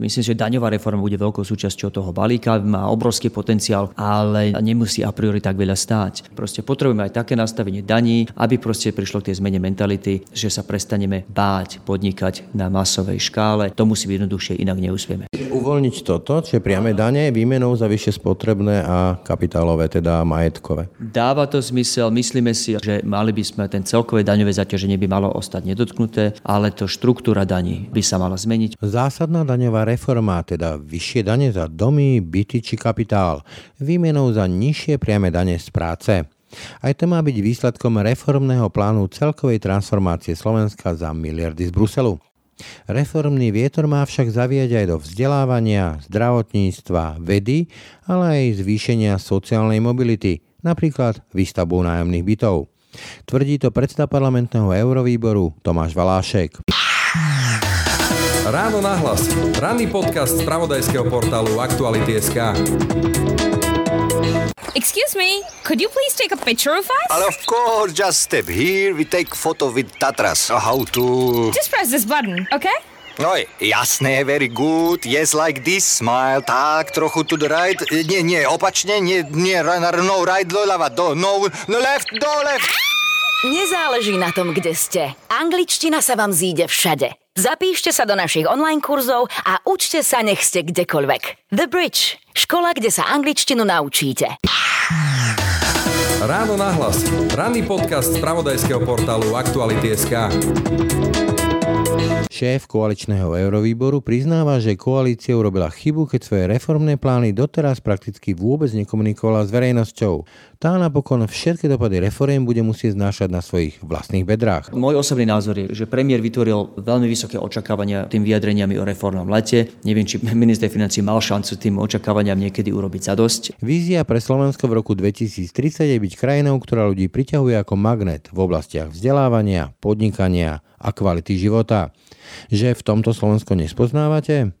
Myslím, že daňová reforma bude veľkou súčasťou toho balíka, má obrovský potenciál, ale nemusí a priori tak veľa stáť. Proste potrebujeme aj také nastavenie daní, aby proste prišlo k tej zmene mentality, že sa prestaneme báť podnikať na masovej škále. To musí byť jednoduchšie, inak neúsvieme. Uvoľniť toto, čiže priame dane výmenou za vyššie spotrebné a kapitálové, teda majetkové. Dáva to zmysel, myslíme si, že mali by sme ten celkové daňové zaťaženie by malo ostať nedotknuté, ale to štruktúra daní by sa mala zmeniť. Zásadná daňová reforma, teda vyššie dane za domy, byty či kapitál, výmenou za nižšie priame dane z práce. Aj to má byť výsledkom reformného plánu celkovej transformácie Slovenska za miliardy z Bruselu. Reformný vietor má však zaviať aj do vzdelávania, zdravotníctva, vedy, ale aj zvýšenia sociálnej mobility, napríklad výstavbu nájomných bytov. Tvrdí to predseda parlamentného eurovýboru Tomáš Valášek. Ráno nahlas. Ranný podcast z pravodajského portálu Aktuality.sk. Excuse me, could you please take a picture of us? And of course, just step here, we take photo with Tatras. How to... Just press this button, okay? Oj, jasné, very good. Yes, like this, smile, tak, trochu to the right. Nie, nie, opačne, nie, nie, no, right, do ľava, do, no, no, left, do, left. Nezáleží na tom, kde ste. Angličtina sa vám zíde všade. Zapíšte sa do našich online kurzov a učte sa, nech ste kdekoľvek. The Bridge. Škola, kde sa angličtinu naučíte. Ráno nahlas. Ranný podcast z pravodajského portálu Aktuality.sk. Šéf koaličného eurovýboru priznáva, že koalícia urobila chybu, keď svoje reformné plány doteraz prakticky vôbec nekomunikovala s verejnosťou. Tá napokon všetky dopady reforiem bude musieť znášať na svojich vlastných bedrách. Môj osobný názor je, že premiér vytvoril veľmi vysoké očakávania tým vyjadreniami o reformnom lete. Neviem, či minister financí mal šancu tým očakávaniam niekedy urobiť zadosť. Vízia pre Slovensko v roku 2030 je byť krajinou, ktorá ľudí priťahuje ako magnet v oblastiach vzdelávania, podnikania a kvality života. Že v tomto Slovensko nespoznávate?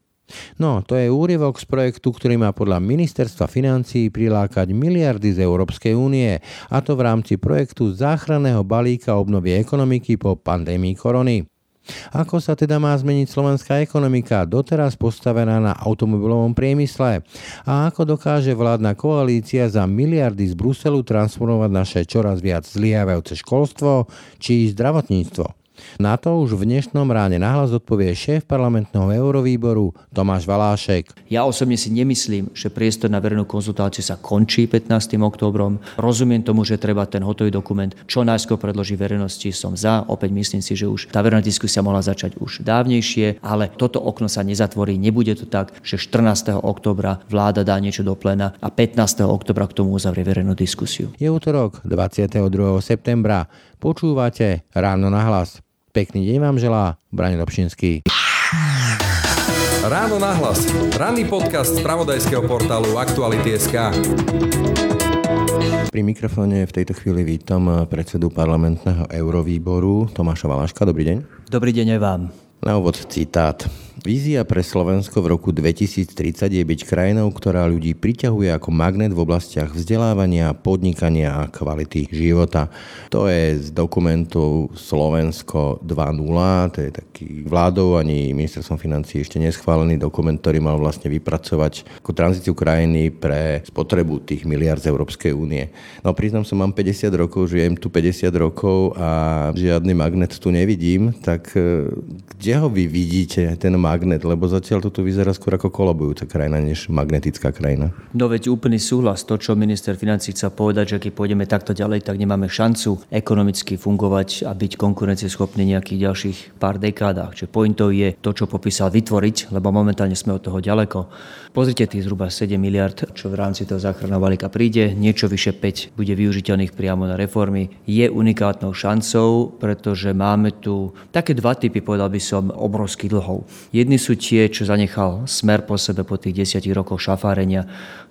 No, to je úryvok z projektu, ktorý má podľa ministerstva financií prilákať miliardy z Európskej únie, a to v rámci projektu záchranného balíka obnovy ekonomiky po pandémii korony. Ako sa teda má zmeniť slovenská ekonomika, doteraz postavená na automobilovom priemysle? A ako dokáže vládna koalícia za miliardy z Bruselu transformovať naše čoraz viac zlyhávajúce školstvo či zdravotníctvo? Na to už v dnešnom ráne nahlas odpovie šéf parlamentného eurovýboru Tomáš Valášek. Ja osobne si nemyslím, že priestor na verejnú konzultáciu sa končí 15. októbrom. Rozumiem tomu, že treba ten hotový dokument čo najskôr predložiť verejnosti. Som za. Opäť myslím si, že už tá verejná diskusia mohla začať už dávnejšie, ale toto okno sa nezatvorí. Nebude to tak, že 14. októbra vláda dá niečo do plena a 15. októbra k tomu uzavrie verejnú diskusiu. Je útorok 22. septembra. Počúvate Ráno na hlas. Pekný deň vám želá Brani Dobšinský. Ráno nahlas. Ranný podcast z pravodajského portálu Aktuality.sk. Pri mikrofóne v tejto chvíli vítam predsedu parlamentného eurovýboru Tomáša Valaška. Dobrý deň. Dobrý deň aj vám. Na úvod citát. Vízia pre Slovensko v roku 2030 je byť krajinou, ktorá ľudí priťahuje ako magnet v oblastiach vzdelávania, podnikania a kvality života. To je z dokumentu Slovensko 2.0, to je taký vládou ani ministerstvom financí ešte neschválený dokument, ktorý mal vlastne vypracovať ako tranzíciu krajiny pre spotrebu tých miliard z Európskej únie. No priznám sa, mám 50 rokov, žijem tu 50 rokov a žiadny magnet tu nevidím, tak eh, kde ho vy vidíte, ten magnet? Magnet, lebo zatiaľ to tu vyzerá skôr ako kolabujúca krajina, než magnetická krajina. No veď úplný súhlas, to, čo minister financí chce povedať, že keď pôjdeme takto ďalej, tak nemáme šancu ekonomicky fungovať a byť konkurencieschopní nejakých ďalších pár dekádach. Čiže pointou je to, čo popísal vytvoriť, lebo momentálne sme od toho ďaleko. Pozrite tých zhruba 7 miliard, čo v rámci toho záchranného balíka príde, niečo vyše 5 bude využiteľných priamo na reformy. Je unikátnou šancou, pretože máme tu také dva typy, povedal by som, obrovských dlhov. Jedni sú tie, čo zanechal smer po sebe po tých desiatich rokoch šafárenia.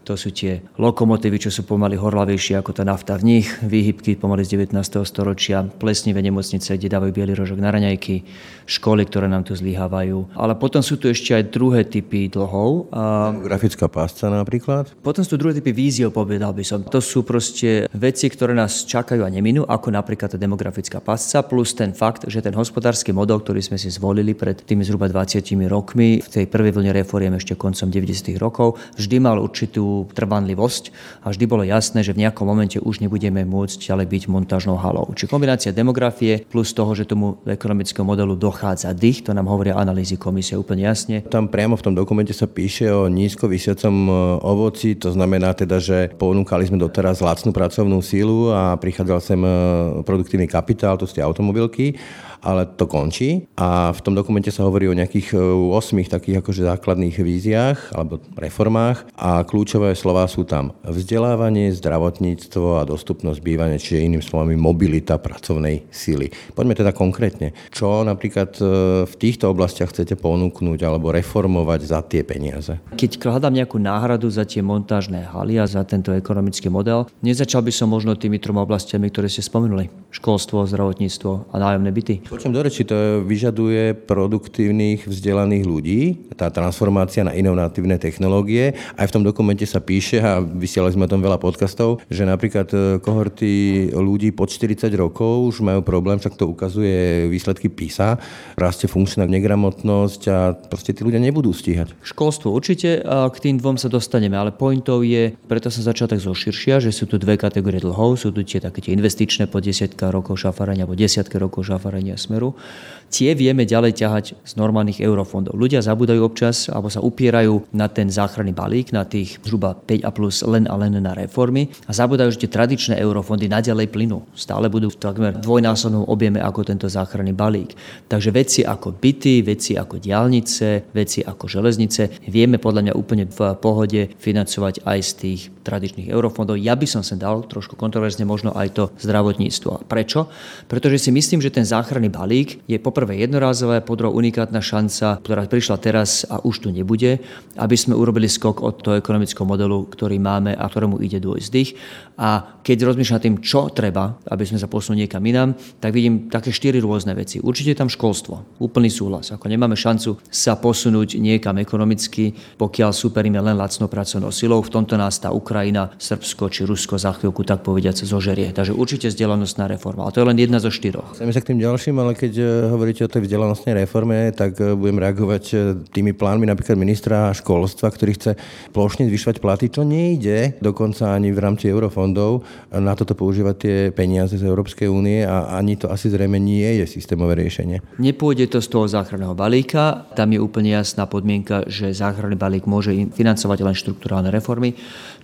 To sú tie lokomotívy, čo sú pomaly horlavejšie ako tá nafta v nich, výhybky pomaly z 19. storočia, plesnivé nemocnice, kde dávajú biely rožok na raňajky, školy, ktoré nám tu zlyhávajú. Ale potom sú tu ešte aj druhé typy dlhov. A... Grafická pásca napríklad? Potom sú tu druhé typy víziev, povedal by som. To sú proste veci, ktoré nás čakajú a neminú, ako napríklad tá demografická pásca, plus ten fakt, že ten hospodársky model, ktorý sme si zvolili pred tými zhruba 20 rokmi, v tej prvej vlne reforiem ešte koncom 90. rokov, vždy mal určitú trvanlivosť a vždy bolo jasné, že v nejakom momente už nebudeme môcť ďalej byť montážnou halou. Či kombinácia demografie plus toho, že tomu ekonomickému modelu dochádza dých, to nám hovoria analýzy komisie úplne jasne. Tam priamo v tom dokumente sa píše o nízko vysiacom e, ovoci, to znamená teda, že ponúkali sme doteraz lacnú pracovnú sílu a prichádzal sem e, produktívny kapitál, to sú tie automobilky ale to končí a v tom dokumente sa hovorí o nejakých 8 e, takých akože základných víziách alebo reformách a kľúčové slova sú tam vzdelávanie, zdravotníctvo a dostupnosť bývania, čiže iným slovami mobilita pracovnej síly. Poďme teda konkrétne. Čo napríklad e, v týchto oblastiach chcete ponúknuť alebo reformovať za tie peniaze? Keď hľadám nejakú náhradu za tie montážne haly a za tento ekonomický model, nezačal by som možno tými troma oblastiami, ktoré ste spomenuli. Školstvo, zdravotníctvo a nájomné byty. Počujem do reči, to vyžaduje produktívnych, vzdelaných ľudí, tá transformácia na inovatívne technológie. Aj v tom dokumente sa píše, a vysielali sme o tom veľa podcastov, že napríklad e, kohorty ľudí pod 40 rokov už majú problém, však to ukazuje výsledky PISA, rastie funkčná negramotnosť a proste tí ľudia nebudú stíhať. Školstvo určite, a k tým dvom sa dostaneme, ale pointov je, preto som začal tak zo širšia, že sú tu dve kategórie dlhov, sú tu tie také tie investičné po 10 rokov šafarania alebo desiatke rokov šafarania smeru tie vieme ďalej ťahať z normálnych eurofondov. Ľudia zabúdajú občas alebo sa upierajú na ten záchranný balík, na tých zhruba 5 a plus len a len na reformy a zabúdajú, že tie tradičné eurofondy naďalej plynú. Stále budú v takmer dvojnásobnom objeme ako tento záchranný balík. Takže veci ako byty, veci ako diálnice, veci ako železnice vieme podľa mňa úplne v pohode financovať aj z tých tradičných eurofondov. Ja by som sa dal trošku kontroverzne možno aj to zdravotníctvo. Prečo? Pretože si myslím, že ten záchranný balík je poprvé jednorázové, po druhé unikátna šanca, ktorá prišla teraz a už tu nebude, aby sme urobili skok od toho ekonomického modelu, ktorý máme a ktorému ide dôjsť dých. A keď rozmýšľam tým, čo treba, aby sme sa posunuli niekam inám, tak vidím také štyri rôzne veci. Určite je tam školstvo, úplný súhlas. Ako nemáme šancu sa posunúť niekam ekonomicky, pokiaľ superíme len lacnou pracovnou silou. V tomto nás tá Ukrajina, Srbsko či Rusko za chvíľku tak povediať zožerie. Takže určite vzdelanostná reforma. A to je len jedna zo štyroch. Chceme sa k tým ďalším, ale keď e, hovoríte o tej vzdelanostnej reforme, tak e, budem reagovať e, tými plánmi napríklad ministra školstva, ktorý chce plošne zvyšovať platy, čo nejde dokonca ani v rámci eurofondov na toto používať tie peniaze z Európskej únie a ani to asi zrejme nie je systémové riešenie. Nepôjde to z toho záchranného balíka, tam je úplne jasná podmienka, že záchranný balík môže financovať len štruktúrálne reformy.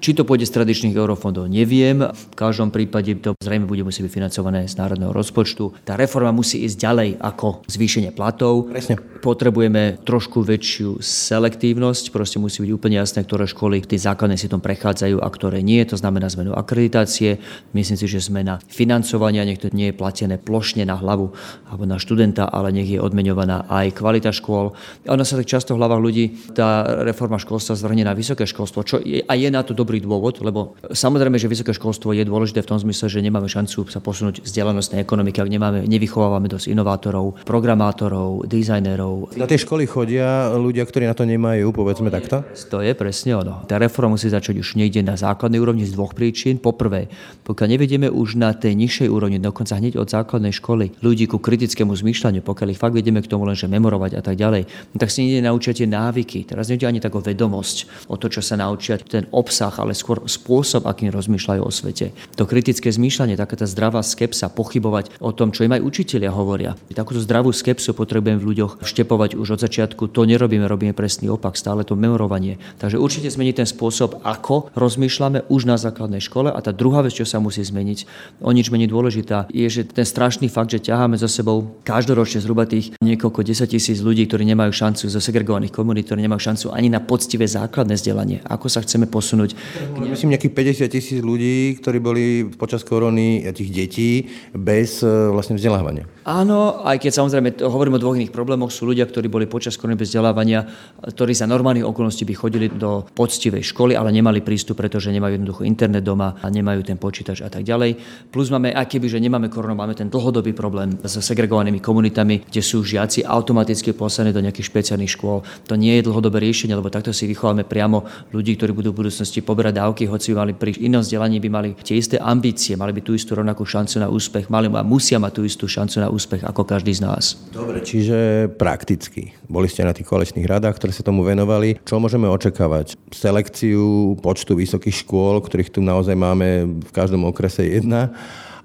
Či to pôjde z tradičných eurofondov, neviem. V každom prípade to zrejme bude musieť byť financované z národného rozpočtu. Tá reforma musí ísť ďalej ako zvýšenie platov. Presne. Potrebujeme trošku väčšiu selektívnosť, proste musí byť úplne jasné, ktoré školy tie základné si tom prechádzajú a ktoré nie. To znamená zmenu akreditácie. Myslím si, že zmena financovania, nech to nie je platené plošne na hlavu alebo na študenta, ale nech je odmeňovaná aj kvalita škôl. Ono sa tak často v hlavách ľudí tá reforma školstva zvrhne na vysoké školstvo, čo je, a je na to dobrý dôvod, lebo samozrejme, že vysoké školstvo je dôležité v tom zmysle, že nemáme šancu sa posunúť vzdelanostnej ekonomiky, ak nemáme, nevychovávame dosť inovátorov, programátorov, dizajnerov. Na tie školy chodia ľudia, ktorí na to nemajú, povedzme takto? To je presne ono. Tá reforma musí začať už niekde na základnej úrovni z dvoch príčin. Poprvé, pokiaľ nevedieme už na tej nižšej úrovni, dokonca hneď od základnej školy, ľudí ku kritickému zmýšľaniu, pokiaľ ich fakt vedeme k tomu len, že memorovať a tak ďalej, no tak si niekde naučia tie návyky. Teraz nejde ani takú vedomosť o to, čo sa naučia, ten obsah, ale skôr spôsob, akým rozmýšľajú o svete. To kritické zmýšľanie, taká tá zdravá skepsa, pochybovať o tom, čo im aj učitelia hovoria. Takúto zdravú skepsu potrebujem v ľuďoch štepovať už od začiatku. To nerobíme, robíme presný opak, stále to memorovanie. Takže určite zmeniť ten spôsob, ako rozmýšľame už na základnej škole. A tá druhá vec, čo sa musí zmeniť, o nič menej dôležitá, je, že ten strašný fakt, že ťaháme za sebou každoročne zhruba tých niekoľko 10 tisíc ľudí, ktorí nemajú šancu zo segregovaných komunít, ktorí nemajú šancu ani na poctivé základné vzdelanie. Ako sa chceme posunúť? Myslím nejakých 50 tisíc ľudí, ktorí boli počas korony, tých detí, bez e, vlastne vzdelávania. Áno, aj keď samozrejme hovorím o dvoch iných problémoch, sú ľudia, ktorí boli počas korony bez vzdelávania, ktorí za normálnych okolností by chodili do poctivej školy, ale nemali prístup, pretože nemajú jednoducho internet doma a nemajú ten počítač a tak ďalej. Plus máme, aj keby, že nemáme koronu, máme ten dlhodobý problém so segregovanými komunitami, kde sú žiaci automaticky poslaní do nejakých špeciálnych škôl. To nie je dlhodobé riešenie, lebo takto si vychováme priamo ľudí, ktorí budú v budúcnosti poberať dávky, hoci by mali pri inom vzdelaní by mali tie isté ambície, mali by tú istú rovnakú šancu na úspech, mali a musia mať tú istú šancu na úspech ako každý z nás. Dobre, čiže prakticky. Boli ste na tých kolečných radách, ktoré sa tomu venovali. Čo môžeme očakávať? Selekciu počtu vysokých škôl, ktorých tu naozaj máme v každom okrese jedna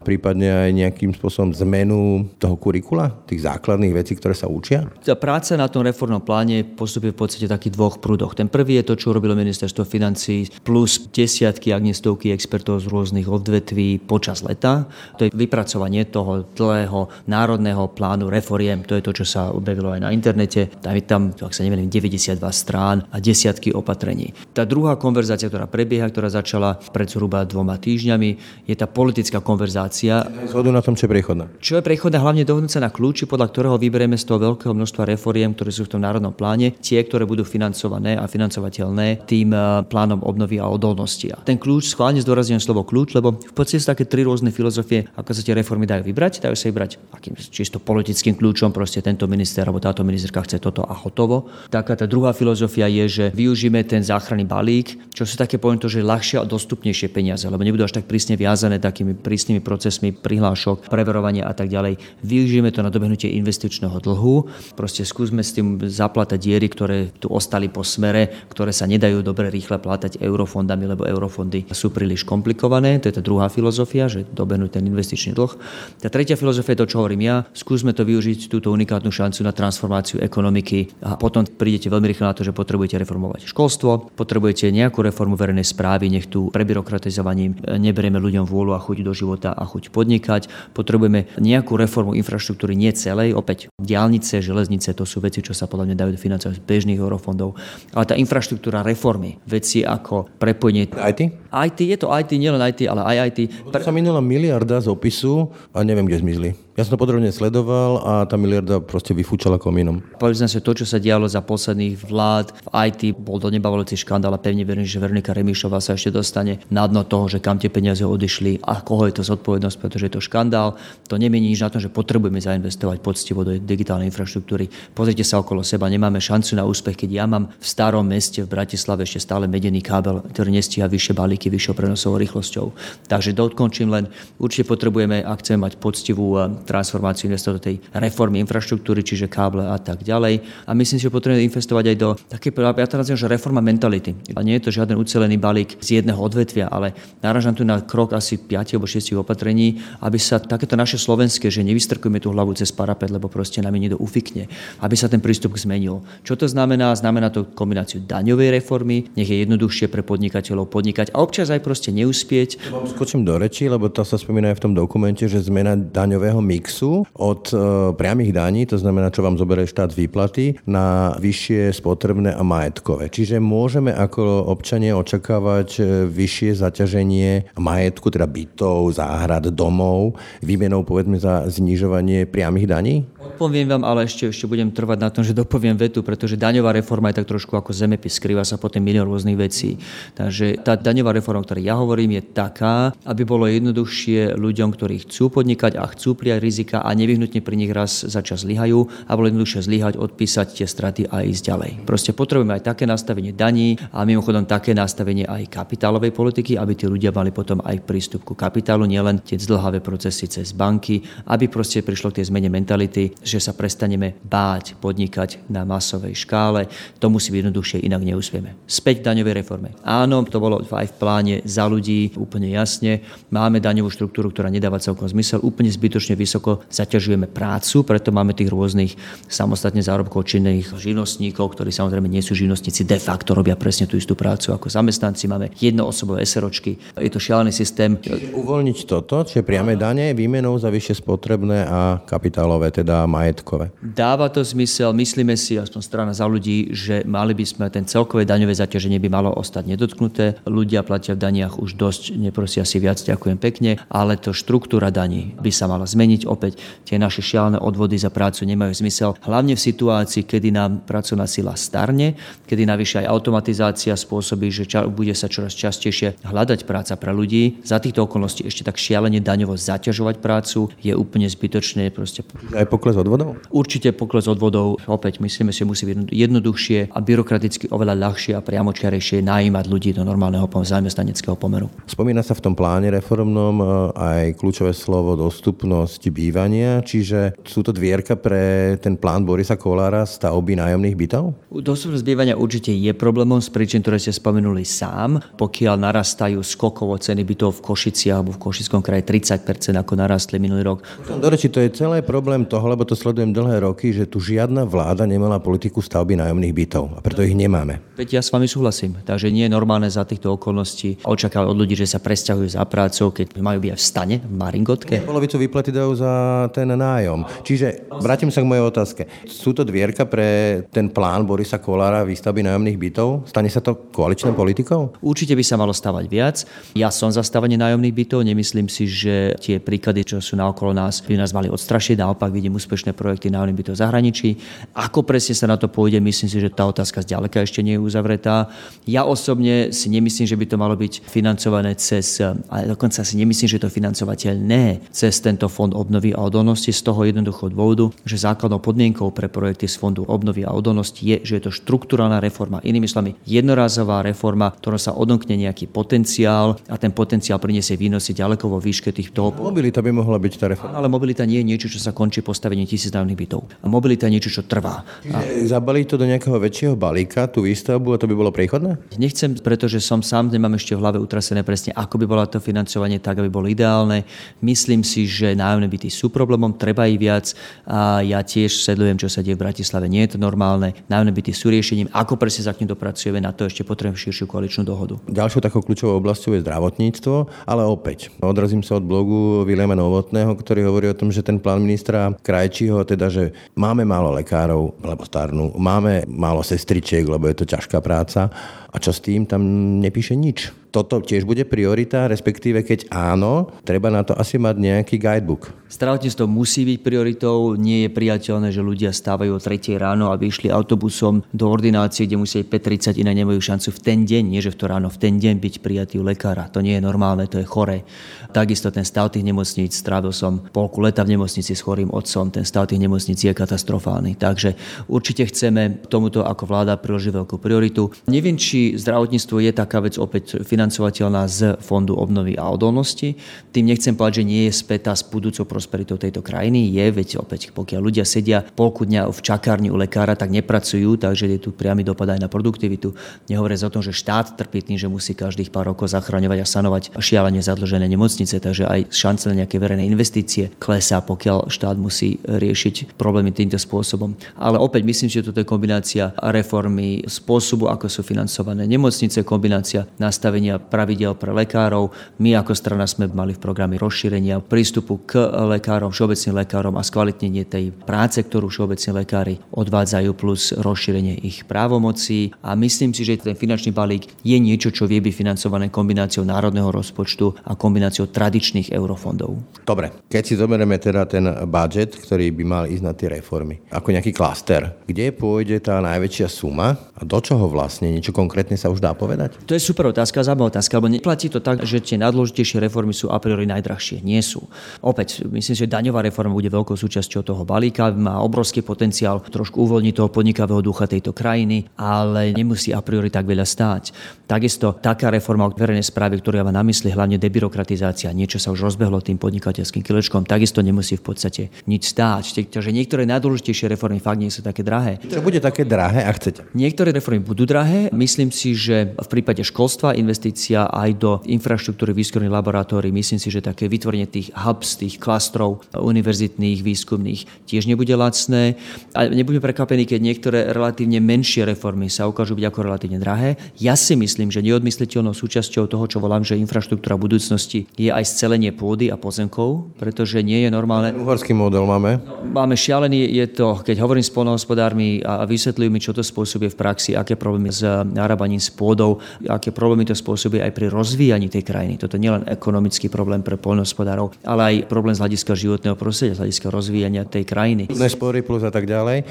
prípadne aj nejakým spôsobom zmenu toho kurikula, tých základných vecí, ktoré sa učia? Tá práca na tom reformnom pláne postupuje v podstate takých dvoch prúdoch. Ten prvý je to, čo robilo ministerstvo financí plus desiatky, ak nie stovky expertov z rôznych odvetví počas leta. To je vypracovanie toho dlhého národného plánu reforiem. To je to, čo sa objavilo aj na internete. Tam je tam, ak sa neviem, 92 strán a desiatky opatrení. Tá druhá konverzácia, ktorá prebieha, ktorá začala pred zhruba dvoma týždňami, je tá politická konverzácia inflácia. Zhodu na tom, čo je prechodná. Čo je prechodná, hlavne dohodnúť sa na kľúči, podľa ktorého vyberieme z toho veľkého množstva reforiem, ktoré sú v tom národnom pláne, tie, ktoré budú financované a financovateľné tým eh, plánom obnovy a odolnosti. A ten kľúč, schválne zdôrazňujem slovo kľúč, lebo v podstate sú také tri rôzne filozofie, ako sa tie reformy dajú vybrať. Dajú sa vybrať akým čisto politickým kľúčom, proste tento minister alebo táto ministerka chce toto a hotovo. Taká tá druhá filozofia je, že využíme ten záchranný balík, čo sú také poviem to, že ľahšie a dostupnejšie peniaze, lebo nebudú až tak prísne viazané takými prísnymi procesmi prihlášok, preverovania a tak ďalej. Využijeme to na dobehnutie investičného dlhu. Proste skúsme s tým zaplatať diery, ktoré tu ostali po smere, ktoré sa nedajú dobre rýchle plátať eurofondami, lebo eurofondy sú príliš komplikované. To je tá druhá filozofia, že dobehnúť ten investičný dlh. Tá tretia filozofia je to, čo hovorím ja. Skúsme to využiť, túto unikátnu šancu na transformáciu ekonomiky a potom prídete veľmi rýchlo na to, že potrebujete reformovať školstvo, potrebujete nejakú reformu verejnej správy, nech tu prebyrokratizovaním neberieme ľuďom vôľu a chuť do života a chuť podnikať. Potrebujeme nejakú reformu infraštruktúry, nie celej. Opäť diálnice, železnice, to sú veci, čo sa podľa mňa dajú financovať z bežných eurofondov. Ale tá infraštruktúra reformy, veci ako prepojenie... IT? IT, je to IT, nielen IT, ale aj IT. Pre... Sa minula miliarda z opisu a neviem, kde zmizli. Ja som to podrobne sledoval a tá miliarda proste vyfúčala komínom. Povedzme sa, to, čo sa dialo za posledných vlád v IT, bol to nebavolúci škandál a pevne verím, že Veronika Remišová sa ešte dostane na dno toho, že kam tie peniaze odišli a koho je to zodpovednosť, pretože je to škandál. To nemení nič na tom, že potrebujeme zainvestovať poctivo do digitálnej infraštruktúry. Pozrite sa okolo seba, nemáme šancu na úspech, keď ja mám v starom meste v Bratislave ešte stále medený kábel, ktorý nestíha vyššie balíky, vyššou prenosovou rýchlosťou. Takže dokončím len, určite potrebujeme, ak chceme mať poctivú eh, transformáciu, investovať do tej reformy infraštruktúry, čiže káble a tak ďalej. A myslím si, že potrebujeme investovať aj do také, ja to nazývam, že reforma mentality. A nie je to žiaden ucelený balík z jedného odvetvia, ale náražam tu na krok asi 5 alebo 6 opatrení, aby sa takéto naše slovenské, že nevystrkujeme tú hlavu cez parapet, lebo proste nám niekto ufikne, aby sa ten prístup zmenil. Čo to znamená? Znamená to kombináciu daňovej reformy, nech je jednoduchšie pre podnikateľov podnikať a občas aj proste neúspieť. Skočím do reči, lebo to sa spomína aj v tom dokumente, že zmena daňového mixu od e, priamých daní, to znamená, čo vám zoberie štát výplaty, na vyššie spotrebné a majetkové. Čiže môžeme ako občania očakávať e, vyššie zaťaženie majetku, teda bytov, záhrad, domov, výmenou povedzme za znižovanie priamých daní? Odpoviem vám, ale ešte, ešte budem trvať na tom, že dopoviem vetu, pretože daňová reforma je tak trošku ako zemepis, skrýva sa potom milión rôznych vecí. Takže tá daňová reforma, o ktorej ja hovorím, je taká, aby bolo jednoduchšie ľuďom, ktorí chcú podnikať a chcú prijať rizika a nevyhnutne pri nich raz za čas zlyhajú a bolo jednoduchšie zlyhať, odpísať tie straty a ísť ďalej. Proste potrebujeme aj také nastavenie daní a mimochodom také nastavenie aj kapitálovej politiky, aby tí ľudia mali potom aj prístup ku kapitálu, nielen tie zdlhavé procesy cez banky, aby proste prišlo k tej zmene mentality, že sa prestaneme báť podnikať na masovej škále. To musí byť jednoduchšie, inak neúspieme. Späť daňovej reforme. Áno, to bolo aj v pláne za ľudí úplne jasne. Máme daňovú štruktúru, ktorá nedáva celkom zmysel, úplne zbytočne vysoko zaťažujeme prácu, preto máme tých rôznych samostatne zárobkov činných živnostníkov, ktorí samozrejme nie sú živnostníci, de facto robia presne tú istú prácu ako zamestnanci. Máme jednoosobové SROčky. Je to šialený systém. Uvoľniť toto, čiže priame dane výmenou za vyššie spotrebné a kapitálové, teda majetkové. Dáva to zmysel, myslíme si, aspoň strana za ľudí, že mali by sme ten celkové daňové zaťaženie by malo ostať nedotknuté. Ľudia platia v daniach už dosť, neprosia si viac, ďakujem pekne, ale to štruktúra daní by sa mala zmeniť. Opäť tie naše šialené odvody za prácu nemajú zmysel, hlavne v situácii, kedy nám pracovná sila starne, kedy navyše aj automatizácia spôsobí, že bude sa čoraz častejšie hľadať práca pre ľudí. Za týchto okolností ešte tak šialene daňovo zaťažovať prácu je úplne zbytočné. Proste... Aj pokles odvodov? Určite pokles odvodov. Opäť myslíme si, musí byť jednoduchšie a byrokraticky oveľa ľahšie a priamočiarejšie najímať ľudí do normálneho zamestnaneckého pomeru. Spomína sa v tom pláne reformnom e, aj kľúčové slovo dostupnosť bývania, čiže sú to dvierka pre ten plán Borisa Kolára stavby nájomných bytov? Dostupnosť bývania určite je problémom z príčin, ktoré ste spomenuli sám. Pokiaľ narastajú skokovo ceny bytov v Košici alebo v Košickom kraji 30% ako narastli minulý rok. Do reči, to je celé problém toho, lebo to sledujem dlhé roky, že tu žiadna vláda nemala politiku stavby nájomných bytov a preto ich nemáme. Veď ja s vami súhlasím. Takže nie je normálne za týchto okolností očakávať od ľudí, že sa presťahujú za prácou, keď majú byť aj v stane, v Maringotke. Polovicu výplaty dajú za ten nájom. Čiže vrátim sa k mojej otázke. Sú to dvierka pre ten plán Borisa Kolára výstavby nájomných bytov? Stane sa to koaličnou politikou? Určite by sa malo stavať viac. Ja som za stavanie nájomných bytov, nemyslím si, že tie príklady, čo sú naokolo nás, by nás mali odstrašiť. Naopak vidím úspešné projekty nájomných bytov v zahraničí. Ako presne sa na to pôjde, myslím si, že tá otázka zďaleka ešte nie je uzavretá. Ja osobne si nemyslím, že by to malo byť financované cez, ale dokonca si nemyslím, že to financovateľné cez tento fond obnovy a odolnosti z toho jednoduchého dôvodu, že základnou podmienkou pre projekty z fondu obnovy a odolnosti je, že je to štruktúrálna reforma. Inými slovami, jednorazová reforma, ktorá sa odomkne nejaký potenciál a ten potenciál priniesie výnosy ďaleko vo výške tých toho. Mobilita by mohla byť tá reforma. Ale mobilita nie je niečo, čo sa končí postavením tisíc bytov. A mobilita je niečo, čo trvá. A... Zabaliť to do nejakého väčšieho balíka, tú výstavbu a to by bolo prechodné? Nechcem, pretože som sám, nemám ešte v hlave utrasené presne, ako by bolo to financovanie tak, aby bolo ideálne. Myslím si, že nájomné byty sú problémom, treba ich viac a ja tiež sledujem, čo sa deje v Bratislave. Nie je to normálne. Nájomné byty sú riešením. Ako presne sa k nim dopracujeme, na to ešte potrebujem širšiu koaličnú dohodu. Ďalšou takou kľúčovou oblasťou je zdravotníctvo, ale opäť odrazím sa od blogu Vilema Novotného, ktorý hovorí o tom, že ten plán ministra Krajčího, teda, že máme málo lekárov, lebo starnú, máme málo sestričiek, lebo je to ťažká práca a čo s tým, tam nepíše nič toto tiež bude priorita, respektíve keď áno, treba na to asi mať nejaký guidebook. Zdravotníctvo musí byť prioritou, nie je priateľné, že ľudia stávajú o 3 ráno, aby išli autobusom do ordinácie, kde musia 5.30, iné nemajú šancu v ten deň, nie že v to ráno, v ten deň byť prijatý u lekára. To nie je normálne, to je chore. Takisto ten stav tých nemocníc, strávil som polku leta v nemocnici s chorým otcom, ten stav tých nemocníc je katastrofálny. Takže určite chceme tomuto ako vláda priložiť veľkú prioritu. Neviem, či zdravotníctvo je taká vec opäť financovateľná z Fondu obnovy a odolnosti. Tým nechcem povedať, že nie je spätá s budúcou prosperitou tejto krajiny. Je, veď opäť, pokiaľ ľudia sedia polku dňa v čakárni u lekára, tak nepracujú, takže je tu priamy dopad aj na produktivitu. Nehovoriac o tom, že štát trpí tým, že musí každých pár rokov zachraňovať a sanovať šialene zadlžené nemocnice, takže aj šance na nejaké verejné investície klesá, pokiaľ štát musí riešiť problémy týmto spôsobom. Ale opäť myslím, že toto je kombinácia reformy spôsobu, ako sú financované nemocnice, kombinácia nastavenia stanovenia pravidel pre lekárov. My ako strana sme mali v programe rozšírenia prístupu k lekárom, všeobecným lekárom a skvalitnenie tej práce, ktorú všeobecní lekári odvádzajú, plus rozšírenie ich právomocí. A myslím si, že ten finančný balík je niečo, čo vie byť financované kombináciou národného rozpočtu a kombináciou tradičných eurofondov. Dobre, keď si zoberieme teda ten budget, ktorý by mal ísť na tie reformy, ako nejaký klaster, kde pôjde tá najväčšia suma a do čoho vlastne niečo konkrétne sa už dá povedať? To je super otázka, zaujímavá otázka, lebo neplatí to tak, že tie najdôležitejšie reformy sú a priori najdrahšie. Nie sú. Opäť, myslím, že daňová reforma bude veľkou súčasťou toho balíka, má obrovský potenciál trošku uvoľniť toho podnikavého ducha tejto krajiny, ale nemusí a priori tak veľa stáť. Takisto taká reforma verejnej správy, ktorá má na mysli hlavne debirokratizácia, niečo sa už rozbehlo tým podnikateľským kilečkom, takisto nemusí v podstate nič stáť. Takže niektoré najdôležitejšie reformy fakt nie sú také drahé. To bude také drahé, ak chcete. Niektoré reformy budú drahé. Myslím si, že v prípade školstva investície investícia aj do infraštruktúry výskumných laboratórií. Myslím si, že také vytvorenie tých hubs, tých klastrov univerzitných, výskumných tiež nebude lacné. A nebudeme prekvapení, keď niektoré relatívne menšie reformy sa ukážu byť ako relatívne drahé. Ja si myslím, že neodmysliteľnou súčasťou toho, čo volám, že infraštruktúra budúcnosti je aj scelenie pôdy a pozemkov, pretože nie je normálne. Uhorský model máme. Máme šialený, je to, keď hovorím s polnohospodármi a vysvetľujú mi, čo to spôsobuje v praxi, aké problémy s narábaním s pôdou, aké problémy to spôsobuje aj pri rozvíjaní tej krajiny. Toto nie je len ekonomický problém pre polnohospodárov, ale aj problém z hľadiska životného prostredia, z hľadiska rozvíjania tej krajiny. Nespory plus a tak ďalej.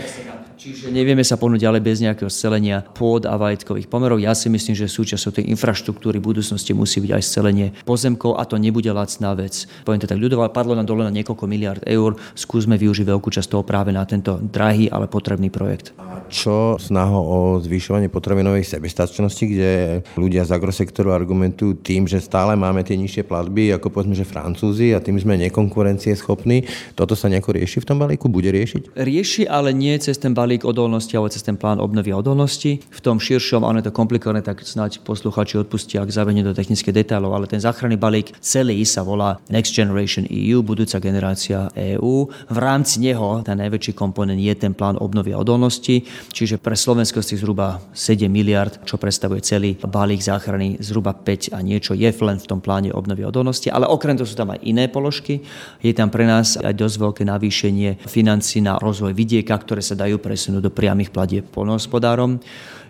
Čiže nevieme sa ponúť ďalej bez nejakého scelenia pôd a vajetkových pomerov. Ja si myslím, že súčasťou tej infraštruktúry budúcnosti musí byť aj scelenie pozemkov a to nebude lacná vec. Poviem to tak ľudová, padlo nám dole na niekoľko miliard eur, skúsme využiť veľkú časť toho práve na tento drahý, ale potrebný projekt. Čo snahou o zvyšovanie potravinovej sebestačnosti, kde ľudia z agrosektoru argumentujú tým, že stále máme tie nižšie platby, ako povedzme, že Francúzi a tým sme nekonkurencie schopní. Toto sa nejako rieši v tom balíku? Bude riešiť? Rieši, ale nie cez ten balík odolnosti alebo cez ten plán obnovy odolnosti. V tom širšom, ono je to komplikované, tak snáď posluchači odpustia, ak zavedne do technických detailov, ale ten záchranný balík celý sa volá Next Generation EU, budúca generácia EU. V rámci neho ten najväčší komponent je ten plán obnovy odolnosti, čiže pre Slovensko si zhruba 7 miliard, čo predstavuje celý balík záchrany, zhruba 5 a niečo je len v tom pláne obnovy odolnosti, ale okrem toho sú tam aj iné položky. Je tam pre nás aj dosť veľké navýšenie financí na rozvoj vidieka, ktoré sa dajú pre presunúť do priamých platieb polnohospodárom.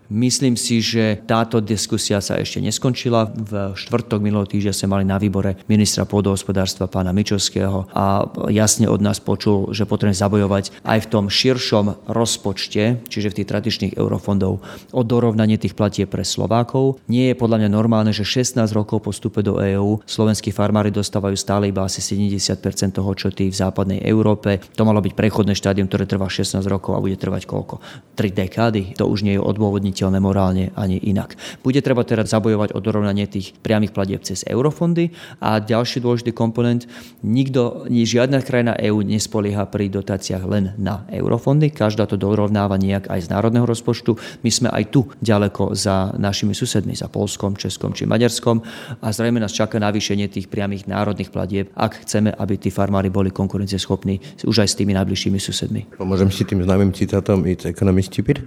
Myslím si, že táto diskusia sa ešte neskončila. V štvrtok minulého týždňa sme mali na výbore ministra pôdohospodárstva pána Mičovského a jasne od nás počul, že potrebujeme zabojovať aj v tom širšom rozpočte, čiže v tých tradičných eurofondov, o dorovnanie tých platie pre Slovákov. Nie je podľa mňa normálne, že 16 rokov po vstupe do EÚ slovenskí farmári dostávajú stále iba asi 70 toho, čo tí v západnej Európe. To malo byť prechodné štádium, ktoré trvá 16 rokov a bude trvať koľko? 3 dekády. To už nie je odôvodniť udržateľné morálne ani inak. Bude treba teraz zabojovať o dorovnanie tých priamých platieb cez eurofondy a ďalší dôležitý komponent, nikto, žiadna krajina EÚ nespolieha pri dotáciách len na eurofondy, každá to dorovnáva nejak aj z národného rozpočtu. My sme aj tu ďaleko za našimi susedmi, za Polskom, Českom či Maďarskom a zrejme nás čaká navýšenie tých priamých národných platieb, ak chceme, aby tí farmári boli konkurencieschopní už aj s tými najbližšími susedmi. Pomôžem si tým známym citátom It's economy stupid.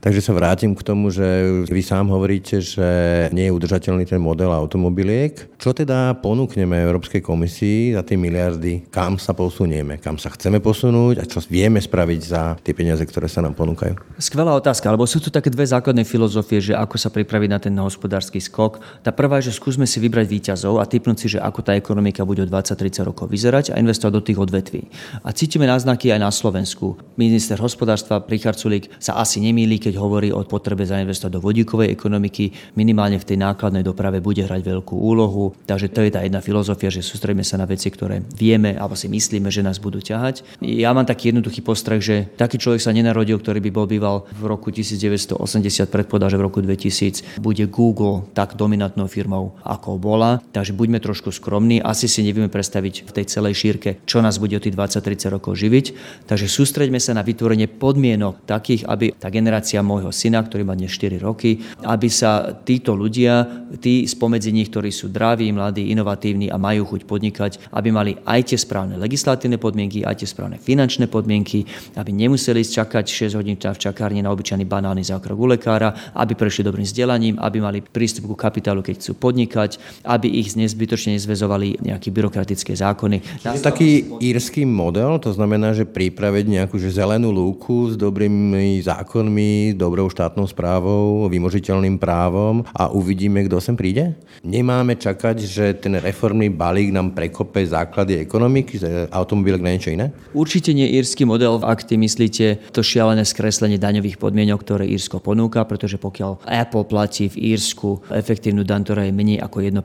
Takže sa vrátim k tomu, že vy sám hovoríte, že nie je udržateľný ten model automobiliek. Čo teda ponúkneme Európskej komisii za tie miliardy? Kam sa posunieme? Kam sa chceme posunúť? A čo vieme spraviť za tie peniaze, ktoré sa nám ponúkajú? Skvelá otázka, lebo sú tu také dve základné filozofie, že ako sa pripraviť na ten hospodársky skok. Tá prvá je, že skúsme si vybrať výťazov a typnúť si, že ako tá ekonomika bude o 20-30 rokov vyzerať a investovať do tých odvetví. A cítime náznaky aj na Slovensku. Minister hospodárstva Richard Sulík sa asi nemýli, keď hovorí o potrebe zainvestovať do vodíkovej ekonomiky, minimálne v tej nákladnej doprave bude hrať veľkú úlohu. Takže to je tá jedna filozofia, že sústredíme sa na veci, ktoré vieme alebo si myslíme, že nás budú ťahať. Ja mám taký jednoduchý postreh, že taký človek sa nenarodil, ktorý by bol býval v roku 1980, predpovedal, že v roku 2000 bude Google tak dominantnou firmou, ako bola. Takže buďme trošku skromní, asi si nevieme predstaviť v tej celej šírke, čo nás bude o tých 20-30 rokov živiť. Takže sústreďme sa na vytvorenie podmienok takých, aby tá generácia generácia môjho syna, ktorý má dnes 4 roky, aby sa títo ľudia, tí spomedzi nich, ktorí sú draví, mladí, inovatívni a majú chuť podnikať, aby mali aj tie správne legislatívne podmienky, aj tie správne finančné podmienky, aby nemuseli čakať 6 hodín v čakárni na obyčajný banálny zákrok u lekára, aby prešli dobrým vzdelaním, aby mali prístup ku kapitálu, keď chcú podnikať, aby ich nezbytočne nezvezovali nejaké byrokratické zákony. Je taký írsky model, to znamená, že pripraviť nejakú že zelenú lúku s dobrými zákonmi, dobrou štátnou správou, vymožiteľným právom a uvidíme, kto sem príde? Nemáme čakať, že ten reformný balík nám prekope základy ekonomiky, automobilek na niečo iné? Určite nie írsky model, ak ty myslíte to šialené skreslenie daňových podmienok, ktoré Írsko ponúka, pretože pokiaľ Apple platí v Írsku efektívnu daň, ktorá je menej ako 1%,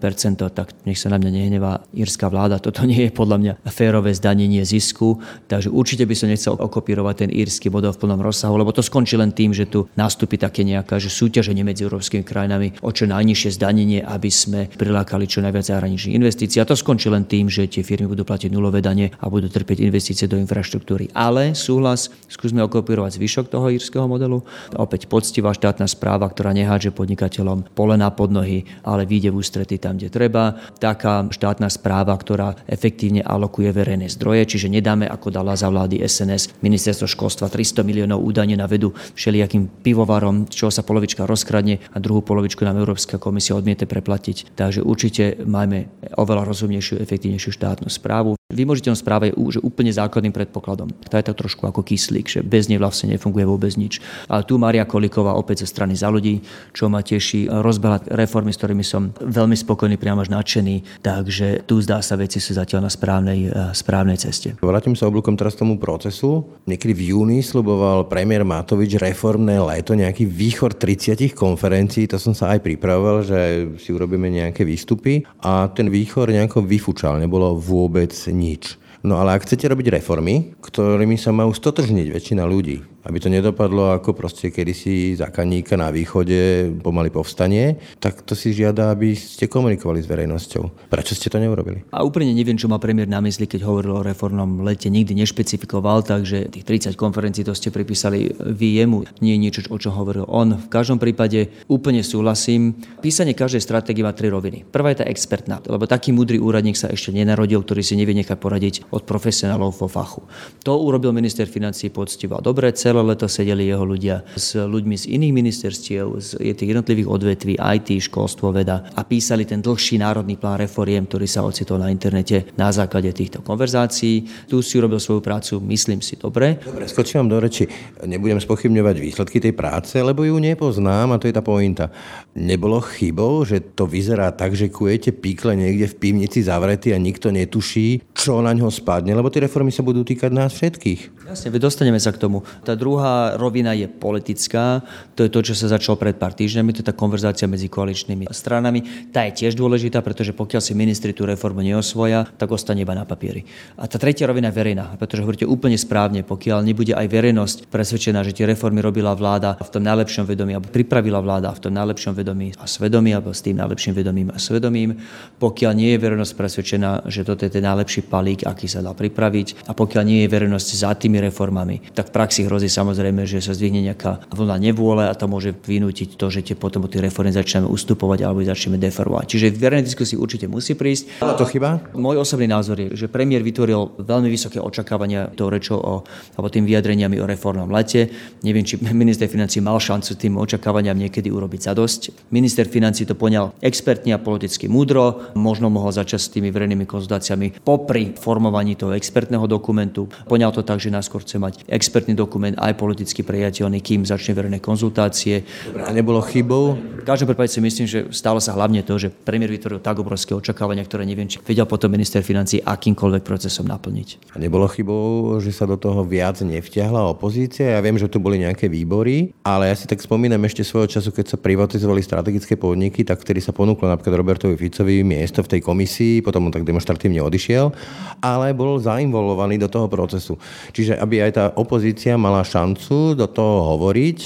tak nech sa na mňa nehnevá írska vláda. Toto nie je podľa mňa férové zdanenie zisku, takže určite by som nechcel okopírovať ten írsky model v plnom rozsahu, lebo to skončí len tým, že tu nastúpi také nejaká že súťaženie medzi európskymi krajinami o čo najnižšie zdanenie, aby sme prilákali čo najviac zahraničných investícií. A to skončí len tým, že tie firmy budú platiť nulové dane a budú trpieť investície do infraštruktúry. Ale súhlas, skúsme okopírovať zvyšok toho írskeho modelu. Opäť poctivá štátna správa, ktorá nehádže podnikateľom polena pod nohy, ale vyjde v ústrety tam, kde treba. Taká štátna správa, ktorá efektívne alokuje verejné zdroje, čiže nedáme, ako dala za vlády SNS ministerstvo školstva 300 miliónov údajne na vedu všelijakým pivovarom, čo sa polovička rozkradne a druhú polovičku nám Európska komisia odmiete preplatiť. Takže určite máme oveľa rozumnejšiu, efektívnejšiu štátnu správu. Vymožiteľnosť správa je už úplne základným predpokladom. To je tak trošku ako kyslík, že bez nej vlastne nefunguje vôbec nič. Ale tu Maria Koliková opäť zo strany za ľudí, čo ma teší, rozbehla reformy, s ktorými som veľmi spokojný, priamo až nadšený. Takže tu zdá sa, veci sú zatiaľ na správnej, eh, správnej ceste. Vrátim sa oblúkom teraz tomu procesu. Niekedy v júni sluboval premiér Matovič reformné leto, nejaký výchor 30 konferencií, to som sa aj pripravoval, že si urobíme nejaké výstupy a ten výchor nejako vyfúčal, nebolo vôbec nič. No ale ak chcete robiť reformy, ktorými sa majú stotožniť väčšina ľudí, aby to nedopadlo ako proste kedysi za kaníka na východe pomaly povstanie, tak to si žiada, aby ste komunikovali s verejnosťou. Prečo ste to neurobili? A úplne neviem, čo má premiér na mysli, keď hovoril o reformnom lete. Nikdy nešpecifikoval, takže tých 30 konferencií to ste pripísali vy jemu. Nie je niečo, o čom hovoril on. V každom prípade úplne súhlasím. Písanie každej stratégie má tri roviny. Prvá je tá expertná, lebo taký múdry úradník sa ešte nenarodil, ktorý si nevie nechať poradiť od profesionálov vo fachu. To urobil minister financí poctivo. Dobre, celé leto sedeli jeho ľudia s ľuďmi z iných ministerstiev, z tých jednotlivých odvetví, IT, školstvo, veda a písali ten dlhší národný plán reforiem, ktorý sa ocitol na internete na základe týchto konverzácií. Tu si urobil svoju prácu, myslím si, dobre. Dobre, skočím vám do reči. Nebudem spochybňovať výsledky tej práce, lebo ju nepoznám a to je tá pointa. Nebolo chybou, že to vyzerá tak, že kujete píkle niekde v pivnici zavretý a nikto netuší, čo na ňo spadne, lebo tie reformy sa budú týkať nás všetkých. Jasne, dostaneme sa k tomu. Tá druhá rovina je politická, to je to, čo sa začalo pred pár týždňami, to je tá konverzácia medzi koaličnými stranami. Tá je tiež dôležitá, pretože pokiaľ si ministri tú reformu neosvoja, tak ostane iba na papieri. A tá tretia rovina je verejná, pretože hovoríte úplne správne, pokiaľ nebude aj verejnosť presvedčená, že tie reformy robila vláda v tom najlepšom vedomí, alebo pripravila vláda v tom najlepšom vedomí a svedomí, alebo s tým najlepším vedomím a svedomím, pokiaľ nie je verejnosť presvedčená, že toto je ten najlepší palík, aký sa dá pripraviť, a pokiaľ nie je verejnosť za tým tými reformami, tak v praxi hrozí samozrejme, že sa zdvihne nejaká vlna nevôle a to môže vynútiť to, že tie potom od tých reformy začneme ustupovať alebo začneme deformovať. Čiže verejnej diskusii určite musí prísť. A to chyba? Môj osobný názor je, že premiér vytvoril veľmi vysoké očakávania tou rečou o, alebo tým vyjadreniami o reformnom lete. Neviem, či minister financí mal šancu tým očakávaniam niekedy urobiť zadosť. Minister financí to poňal expertne a politicky múdro, možno mohol začať s tými verejnými konzultáciami popri formovaní toho expertného dokumentu. Poňal to tak, že na najskôr chce mať expertný dokument, aj politicky priateľný, kým začne verejné konzultácie. Dobre, a nebolo chybou? V každom prípade si myslím, že stalo sa hlavne to, že premiér vytvoril tak obrovské očakávania, ktoré neviem, či vedel potom minister financí akýmkoľvek procesom naplniť. A nebolo chybou, že sa do toho viac nevťahla opozícia? Ja viem, že tu boli nejaké výbory, ale ja si tak spomínam ešte svojho času, keď sa privatizovali strategické podniky, tak vtedy sa ponúklo napríklad Robertovi Ficovi miesto v tej komisii, potom on tak demonstratívne odišiel, ale bol zainvolovaný do toho procesu. Čiže Čiže aby aj tá opozícia mala šancu do toho hovoriť,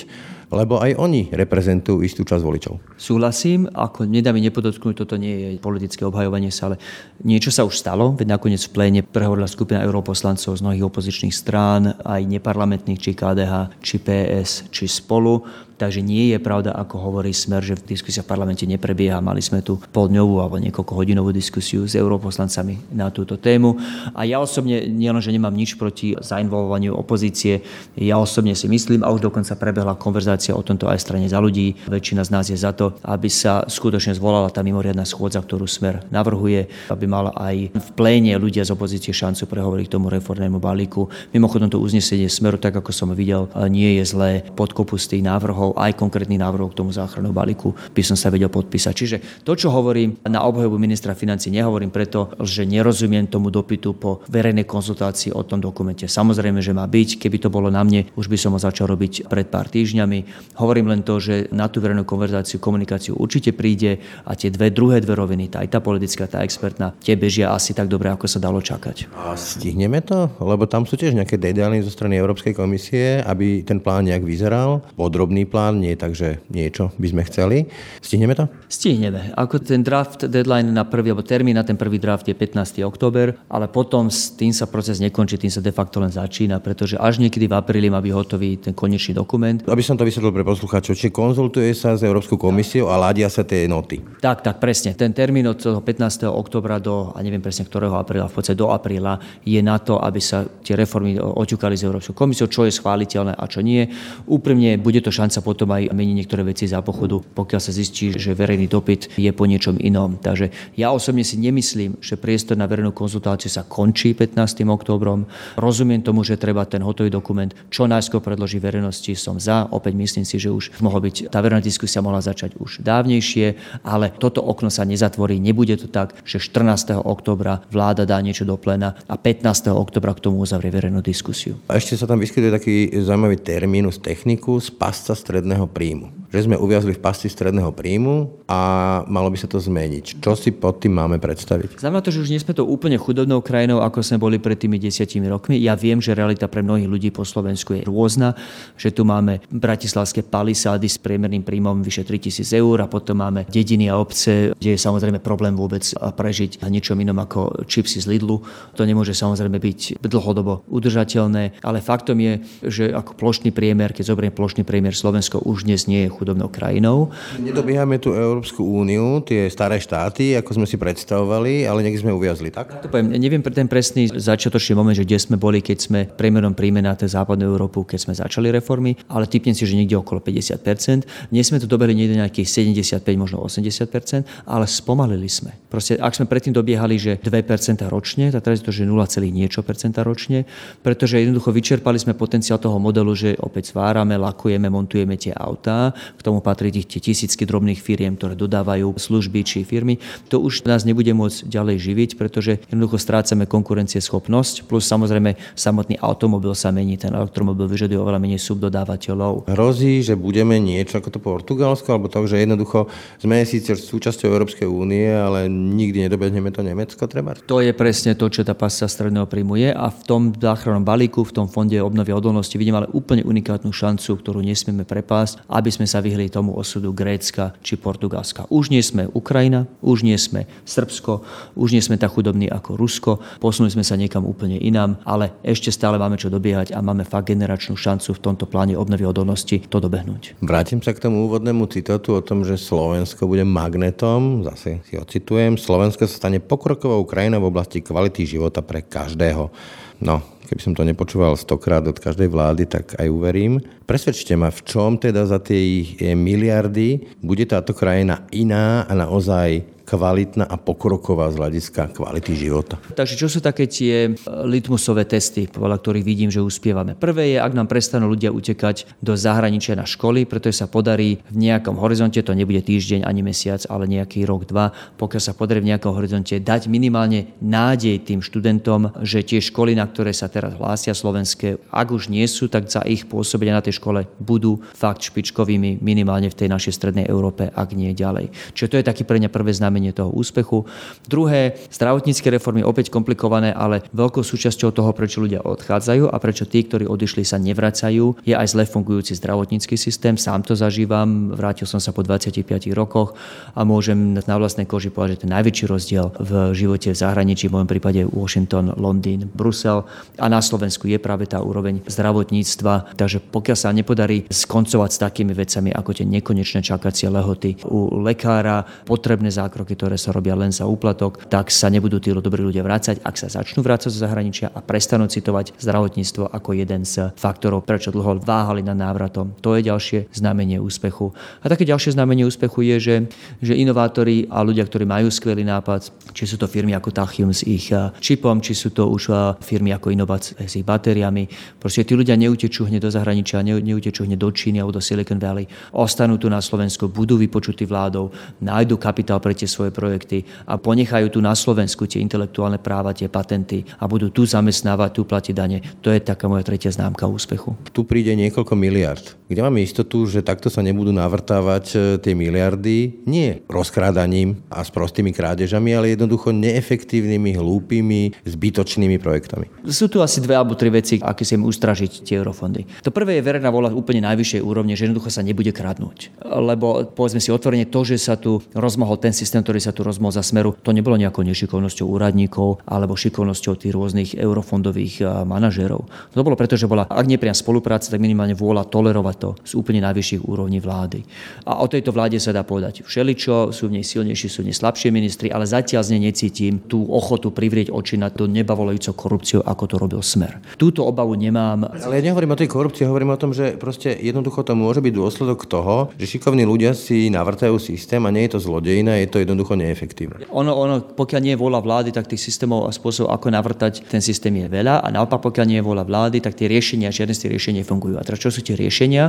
lebo aj oni reprezentujú istú časť voličov. Súhlasím, ako nedá mi nepodotknúť, toto nie je politické obhajovanie sa, ale niečo sa už stalo, veď nakoniec v pléne prehovorila skupina europoslancov z mnohých opozičných strán, aj neparlamentných, či KDH, či PS, či spolu Takže nie je pravda, ako hovorí Smer, že diskusia v parlamente neprebieha. Mali sme tu poldňovú alebo niekoľko hodinovú diskusiu s europoslancami na túto tému. A ja osobne nielen, že nemám nič proti zainvolvovaniu opozície, ja osobne si myslím, a už dokonca prebehla konverzácia o tomto aj strane za ľudí. Väčšina z nás je za to, aby sa skutočne zvolala tá mimoriadná schôdza, ktorú Smer navrhuje, aby mala aj v pléne ľudia z opozície šancu prehovoriť k tomu reformnému balíku. Mimochodom to uznesenie Smeru, tak ako som videl, nie je zlé podkopu z tých návrhov návrhov, aj konkrétnych návrhov k tomu záchrannému balíku by som sa vedel podpísať. Čiže to, čo hovorím na obhajobu ministra financí, nehovorím preto, že nerozumiem tomu dopytu po verejnej konzultácii o tom dokumente. Samozrejme, že má byť. Keby to bolo na mne, už by som ho začal robiť pred pár týždňami. Hovorím len to, že na tú verejnú konverzáciu, komunikáciu určite príde a tie dve druhé dve roviny, tá aj tá politická, tá expertná, tie bežia asi tak dobre, ako sa dalo čakať. A stihneme to? Lebo tam sú tiež nejaké deadliny zo strany Európskej komisie, aby ten plán nejak vyzeral. Podrobný plán, nie tak, že niečo by sme chceli. Stihneme to? Stihneme. Ako ten draft deadline na prvý, alebo termín na ten prvý draft je 15. október, ale potom s tým sa proces nekončí, tým sa de facto len začína, pretože až niekedy v apríli má byť hotový ten konečný dokument. Aby som to vysvetlil pre poslucháčov, či konzultuje sa s Európskou komisiou a ladia sa tie noty. Tak, tak, presne. Ten termín od toho 15. oktobra do, a neviem presne ktorého apríla, v podstate do apríla, je na to, aby sa tie reformy oťukali s Európskou komisiou, čo je schváliteľné a čo nie. Úprimne bude to šanca potom aj meniť niektoré veci za pochodu, pokiaľ sa zistí, že verejný dopyt je po niečom inom. Takže ja osobne si nemyslím, že priestor na verejnú konzultáciu sa končí 15. októbrom. Rozumiem tomu, že treba ten hotový dokument čo najskôr predložiť verejnosti. Som za. Opäť myslím si, že už mohla byť, tá verejná diskusia mohla začať už dávnejšie, ale toto okno sa nezatvorí. Nebude to tak, že 14. októbra vláda dá niečo do plena a 15. októbra k tomu uzavrie verejnú diskusiu. A ešte sa tam vyskytuje taký zaujímavý termínus technicus pasca stredného príjmu že sme uviazli v pasti stredného príjmu a malo by sa to zmeniť. Čo si pod tým máme predstaviť? Znamená to, že už nie sme to úplne chudobnou krajinou, ako sme boli pred tými desiatimi rokmi. Ja viem, že realita pre mnohých ľudí po Slovensku je rôzna, že tu máme bratislavské palisády s priemerným príjmom vyše 3000 eur a potom máme dediny a obce, kde je samozrejme problém vôbec prežiť a ničom inom ako čipsy z Lidlu. To nemôže samozrejme byť dlhodobo udržateľné, ale faktom je, že ako plošný priemer, keď zoberiem plošný priemer, Slovensko už dnes nie je chudobné chudobnou krajinou. Nedobiehame tú Európsku úniu, tie staré štáty, ako sme si predstavovali, ale niekde sme uviazli, tak? To poviem, neviem pre ten presný začiatočný moment, že kde sme boli, keď sme priemerom príjme na tú západnú Európu, keď sme začali reformy, ale typnem si, že niekde okolo 50%. Dnes sme tu dobehli niekde nejakých 75, možno 80%, ale spomalili sme. Proste, ak sme predtým dobiehali, že 2% ročne, tak teraz je to, že 0, niečo percenta ročne, pretože jednoducho vyčerpali sme potenciál toho modelu, že opäť svárame, lakujeme, montujeme tie autá, k tomu patrí tie tisícky drobných firiem, ktoré dodávajú služby či firmy. To už nás nebude môcť ďalej živiť, pretože jednoducho strácame konkurencieschopnosť, plus samozrejme samotný automobil sa mení, ten elektromobil vyžaduje oveľa menej subdodávateľov. Hrozí, že budeme niečo ako to Portugalsko, alebo to, že jednoducho sme síce súčasťou Európskej únie, ale nikdy nedobehneme to Nemecko, treba? To je presne to, čo tá pasca stredného príjmu je a v tom záchrannom balíku, v tom fonde obnovy odolnosti vidím ale úplne unikátnu šancu, ktorú nesmieme prepásť, aby sme sa vyhli tomu osudu Grécka či Portugalska. Už nie sme Ukrajina, už nie sme Srbsko, už nie sme tak chudobní ako Rusko, posunuli sme sa niekam úplne inám, ale ešte stále máme čo dobiehať a máme fakt generačnú šancu v tomto pláne obnovy odolnosti to dobehnúť. Vrátim sa k tomu úvodnému citátu o tom, že Slovensko bude magnetom, zase si ocitujem, Slovensko sa stane pokrokovou krajinou v oblasti kvality života pre každého. No, keby som to nepočúval stokrát od každej vlády, tak aj uverím. Presvedčte ma, v čom teda za tie miliardy bude táto krajina iná a naozaj kvalitná a pokroková z hľadiska kvality života. Takže čo sú také tie e, litmusové testy, podľa ktorých vidím, že uspievame? Prvé je, ak nám prestanú ľudia utekať do zahraničia na školy, pretože sa podarí v nejakom horizonte, to nebude týždeň ani mesiac, ale nejaký rok, dva, pokiaľ sa podarí v nejakom horizonte dať minimálne nádej tým študentom, že tie školy, na ktoré sa teraz hlásia slovenské, ak už nie sú, tak za ich pôsobenia na tej škole budú fakt špičkovými minimálne v tej našej strednej Európe, ak nie ďalej. Čiže to je taký pre mňa prvé znamená znamenie toho úspechu. Druhé, zdravotnícke reformy opäť komplikované, ale veľkou súčasťou toho, prečo ľudia odchádzajú a prečo tí, ktorí odišli, sa nevracajú, je aj zle fungujúci zdravotnícky systém. Sám to zažívam, vrátil som sa po 25 rokoch a môžem na vlastnej koži povedať, že ten najväčší rozdiel v živote v zahraničí, v mojom prípade Washington, Londýn, Brusel a na Slovensku je práve tá úroveň zdravotníctva. Takže pokiaľ sa nepodarí skoncovať s takými vecami ako tie nekonečné čakacie lehoty u lekára, potrebné zákroky kroky, ktoré sa robia len za úplatok, tak sa nebudú tí dobrí ľudia vrácať, ak sa začnú vrácať zo zahraničia a prestanú citovať zdravotníctvo ako jeden z faktorov, prečo dlho váhali nad návratom. To je ďalšie znamenie úspechu. A také ďalšie znamenie úspechu je, že, že inovátori a ľudia, ktorí majú skvelý nápad, či sú to firmy ako Tachium s ich eh, čipom, či sú to už eh, firmy ako Inovac s ich batériami. Proste tí ľudia neutečú hneď do zahraničia, neutečú hneď do Číny alebo do Silicon Valley, ostanú tu na Slovensku, budú vypočutí vládou, nájdu kapitál pre tie svoje projekty a ponechajú tu na Slovensku tie intelektuálne práva, tie patenty a budú tu zamestnávať, tu platiť dane. To je taká moja tretia známka úspechu. Tu príde niekoľko miliard. Kde máme istotu, že takto sa nebudú navrtávať e, tie miliardy nie rozkrádaním a s prostými krádežami, ale jednoducho neefektívnymi, hlúpými, zbytočnými projektami? Sú tu asi dve alebo tri veci, aké si ustražiť tie eurofondy. To prvé je verejná vola úplne najvyššej úrovne, že jednoducho sa nebude kradnúť. Lebo povedzme si otvorene to, že sa tu rozmohol ten systém, ktorý sa tu rozmohol za smeru, to nebolo nejakou nešikovnosťou úradníkov alebo šikovnosťou tých rôznych eurofondových manažérov. To bolo preto, že bola, ak nie priam spolupráca, tak minimálne vôľa tolerovať to z úplne najvyšších úrovní vlády. A o tejto vláde sa dá povedať všeličo, sú v nej silnejší, sú v nej slabšie ministri, ale zatiaľ z nej necítim tú ochotu privrieť oči na to nebavolejúco korupciu, ako to robil Smer. Túto obavu nemám. Ale ja nehovorím o tej korupcii, hovorím o tom, že proste jednoducho to môže byť dôsledok toho, že šikovní ľudia si navrtajú systém a nie je to zlodejina, je to jednoducho neefektívne. Ono, ono, pokiaľ nie je vôľa vlády, tak tých systémov a spôsobov, ako navrtať ten systém je veľa a naopak, pokiaľ nie je vôľa vlády, tak tie riešenia, žiadne z tých riešení fungujú. A teraz čo sú tie riešenia?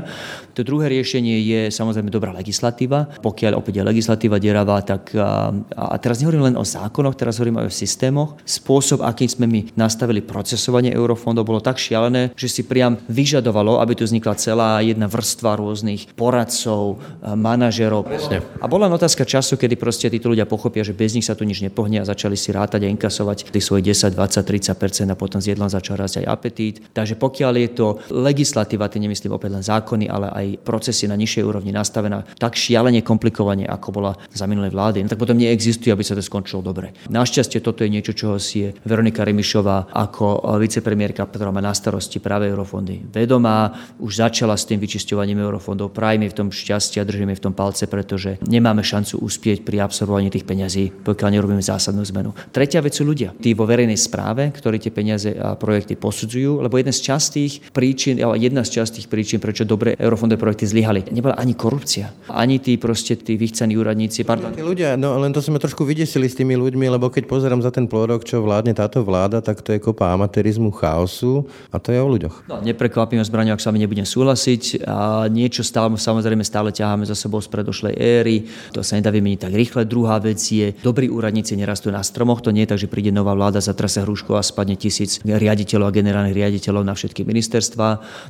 To druhé riešenie je samozrejme dobrá legislatíva. Pokiaľ opäť je legislatíva deravá, tak a, a teraz nehovorím len o zákonoch, teraz hovorím aj o systémoch. Spôsob, akým sme my nastavili procesovanie eurofondov, bolo tak šialené, že si priam vyžadovalo, aby tu vznikla celá jedna vrstva rôznych poradcov, manažerov. Presne. A bola len otázka času, kedy proste títo ľudia pochopia, že bez nich sa tu nič nepohne a začali si rátať a inkasovať tých svojich 10, 20, 30 a potom z jedla začal rásť aj apetít. Takže pokiaľ je to legislatíva, tým nemyslím opäť len zákony, ale aj procesy na nižšej úrovni nastavená tak šialene komplikovane, ako bola za minulej vlády, no tak potom neexistuje, aby sa to skončilo dobre. Našťastie toto je niečo, čoho si je Veronika Remišová ako vicepremiérka, ktorá má na starosti práve eurofondy vedomá, už začala s tým vyčisťovaním eurofondov. Prajme v tom šťastie a držíme v tom palce, pretože nemáme šancu uspieť pri absorbovaní tých peňazí, pokiaľ nerobíme zásadnú zmenu. Tretia vec sú ľudia. Tí vo verejnej správe, ktorí tie peniaze a projekty posudzujú, lebo jeden z častých príčin, ale jedna z častých príčin, prečo dobre eurofondové projekty zlyhali, nebola ani korupcia, ani tí proste tí vychcení úradníci. Pardon. Tí ľudia, no len to sme trošku vydesili s tými ľuďmi, lebo keď pozerám za ten plorok, čo vládne táto vláda, tak to je kopa amatérizmu, chaosu a to je o ľuďoch. No, neprekvapím zbraňu, ak sa mi nebudem súhlasiť. A niečo stále, samozrejme stále ťaháme za sebou z predošlej éry. To sa nedá vymeniť tak rýchle. Druhá vec je, dobrí úradníci nerastú na stromoch. To nie je tak, že príde nová vláda, zatrase hrušku a spadne tisíc riaditeľov a generálnych riaditeľov na všetky ministerstva.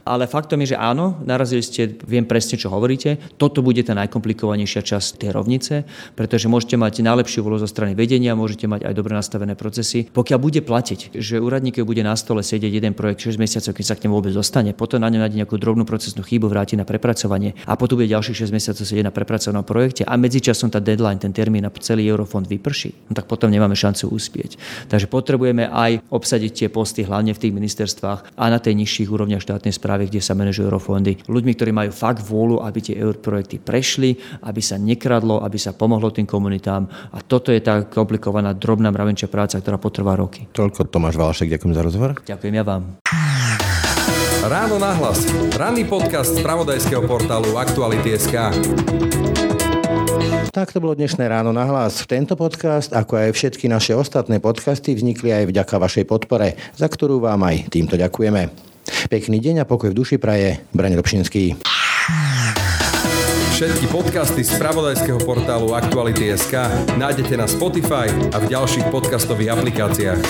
Ale faktom je, že áno, narazili ste, viem presne, čo hovoríte. Toto bude tá najkomplikovanejšia časť tej rovnice, pretože môžete mať najlepšiu volu zo strany vedenia, môžete mať aj dobre nastavené procesy. Pokiaľ bude platiť, že úradník bude na stole sedieť jeden projekt 6 mesiacov, keď sa k nemu vôbec dostane, potom na ňom nájde nejakú drobnú procesnú chybu, vráti na prepracovanie a potom bude ďalších 6 mesiacov sedieť na prepracovanom projekte a medzičasom tá deadline, ten termín na celý eurofond vyprší, no tak potom nemáme šancu uspieť. Takže potrebujeme aj obsadiť tie posty hlavne v tých ministerstvách a na tej nižších úrovniach štátnej správy, kde sa manažujú eurofondy. Ľuďmi, ktorí majú fakt vôľu, aby tie projekty prešli, aby sa nekradlo, aby sa pomohlo tým komunitám a toto je tá komplikovaná drobná mravenčia práca, ktorá potrvá roky. Toľko Tomáš Valašek, ďakujem za rozhovor. Ďakujem ja vám. Ráno nahlas. Ranný podcast z pravodajského portálu Aktuality.sk. Tak to bolo dnešné ráno na hlas. Tento podcast, ako aj všetky naše ostatné podcasty, vznikli aj vďaka vašej podpore, za ktorú vám aj týmto ďakujeme. Pekný deň a pokoj v duši praje. Braň Robšinský. Všetky podcasty z pravodajského portálu Aktuality.sk nájdete na Spotify a v ďalších podcastových aplikáciách.